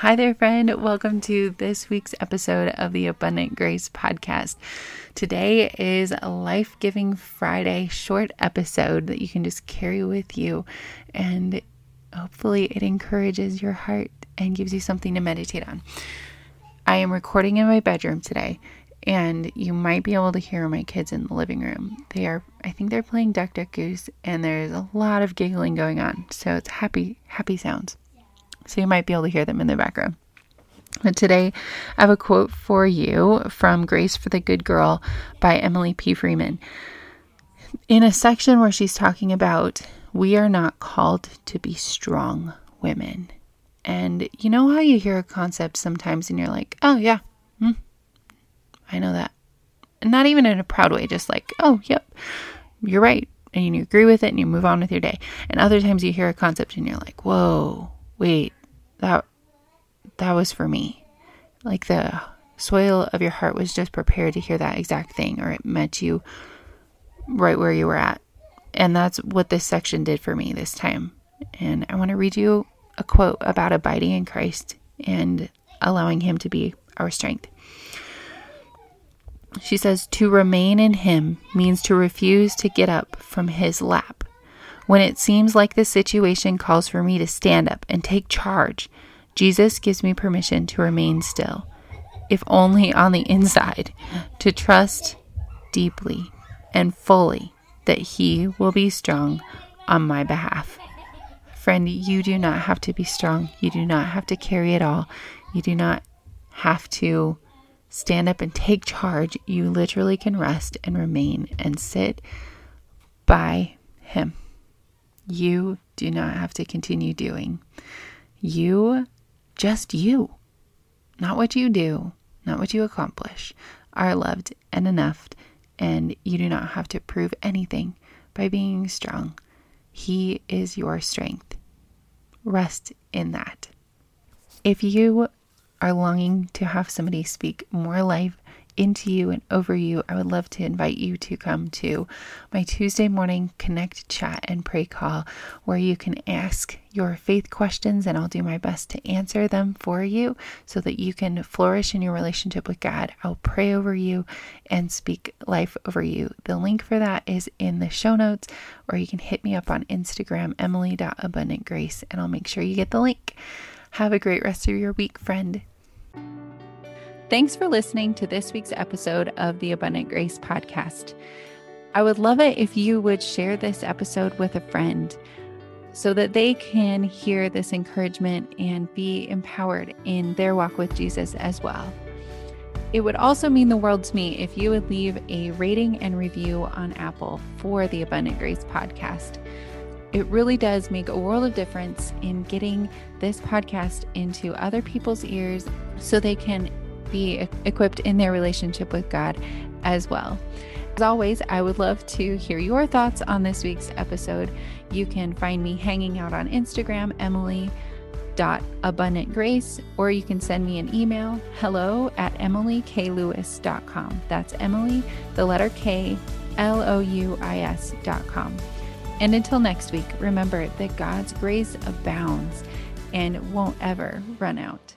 Hi there, friend. Welcome to this week's episode of the Abundant Grace Podcast. Today is a life giving Friday short episode that you can just carry with you, and hopefully, it encourages your heart and gives you something to meditate on. I am recording in my bedroom today, and you might be able to hear my kids in the living room. They are, I think they're playing Duck Duck Goose, and there's a lot of giggling going on. So it's happy, happy sounds so you might be able to hear them in the background. But today, I have a quote for you from Grace for the Good Girl by Emily P. Freeman. In a section where she's talking about we are not called to be strong women. And you know how you hear a concept sometimes and you're like, oh, yeah, hmm, I know that. And not even in a proud way, just like, oh, yep, you're right. And you agree with it and you move on with your day. And other times you hear a concept and you're like, whoa, wait, that that was for me. Like the soil of your heart was just prepared to hear that exact thing or it met you right where you were at. And that's what this section did for me this time. And I want to read you a quote about abiding in Christ and allowing him to be our strength. She says, To remain in Him means to refuse to get up from His lap. When it seems like the situation calls for me to stand up and take charge, Jesus gives me permission to remain still, if only on the inside, to trust deeply and fully that He will be strong on my behalf. Friend, you do not have to be strong. You do not have to carry it all. You do not have to stand up and take charge. You literally can rest and remain and sit by Him you do not have to continue doing. You, just you, not what you do, not what you accomplish, are loved and enough, and you do not have to prove anything by being strong. He is your strength. Rest in that. If you are longing to have somebody speak more life into you and over you, I would love to invite you to come to my Tuesday morning connect chat and pray call where you can ask your faith questions and I'll do my best to answer them for you so that you can flourish in your relationship with God. I'll pray over you and speak life over you. The link for that is in the show notes or you can hit me up on Instagram, emily.abundantgrace, and I'll make sure you get the link. Have a great rest of your week, friend. Thanks for listening to this week's episode of the Abundant Grace Podcast. I would love it if you would share this episode with a friend so that they can hear this encouragement and be empowered in their walk with Jesus as well. It would also mean the world to me if you would leave a rating and review on Apple for the Abundant Grace podcast. It really does make a world of difference in getting this podcast into other people's ears so they can be equipped in their relationship with God as well. As always, I would love to hear your thoughts on this week's episode. You can find me hanging out on Instagram, Emily abundant grace or you can send me an email hello at emilyklouis.com that's emily the letter k l-o-u-i-s.com and until next week remember that god's grace abounds and won't ever run out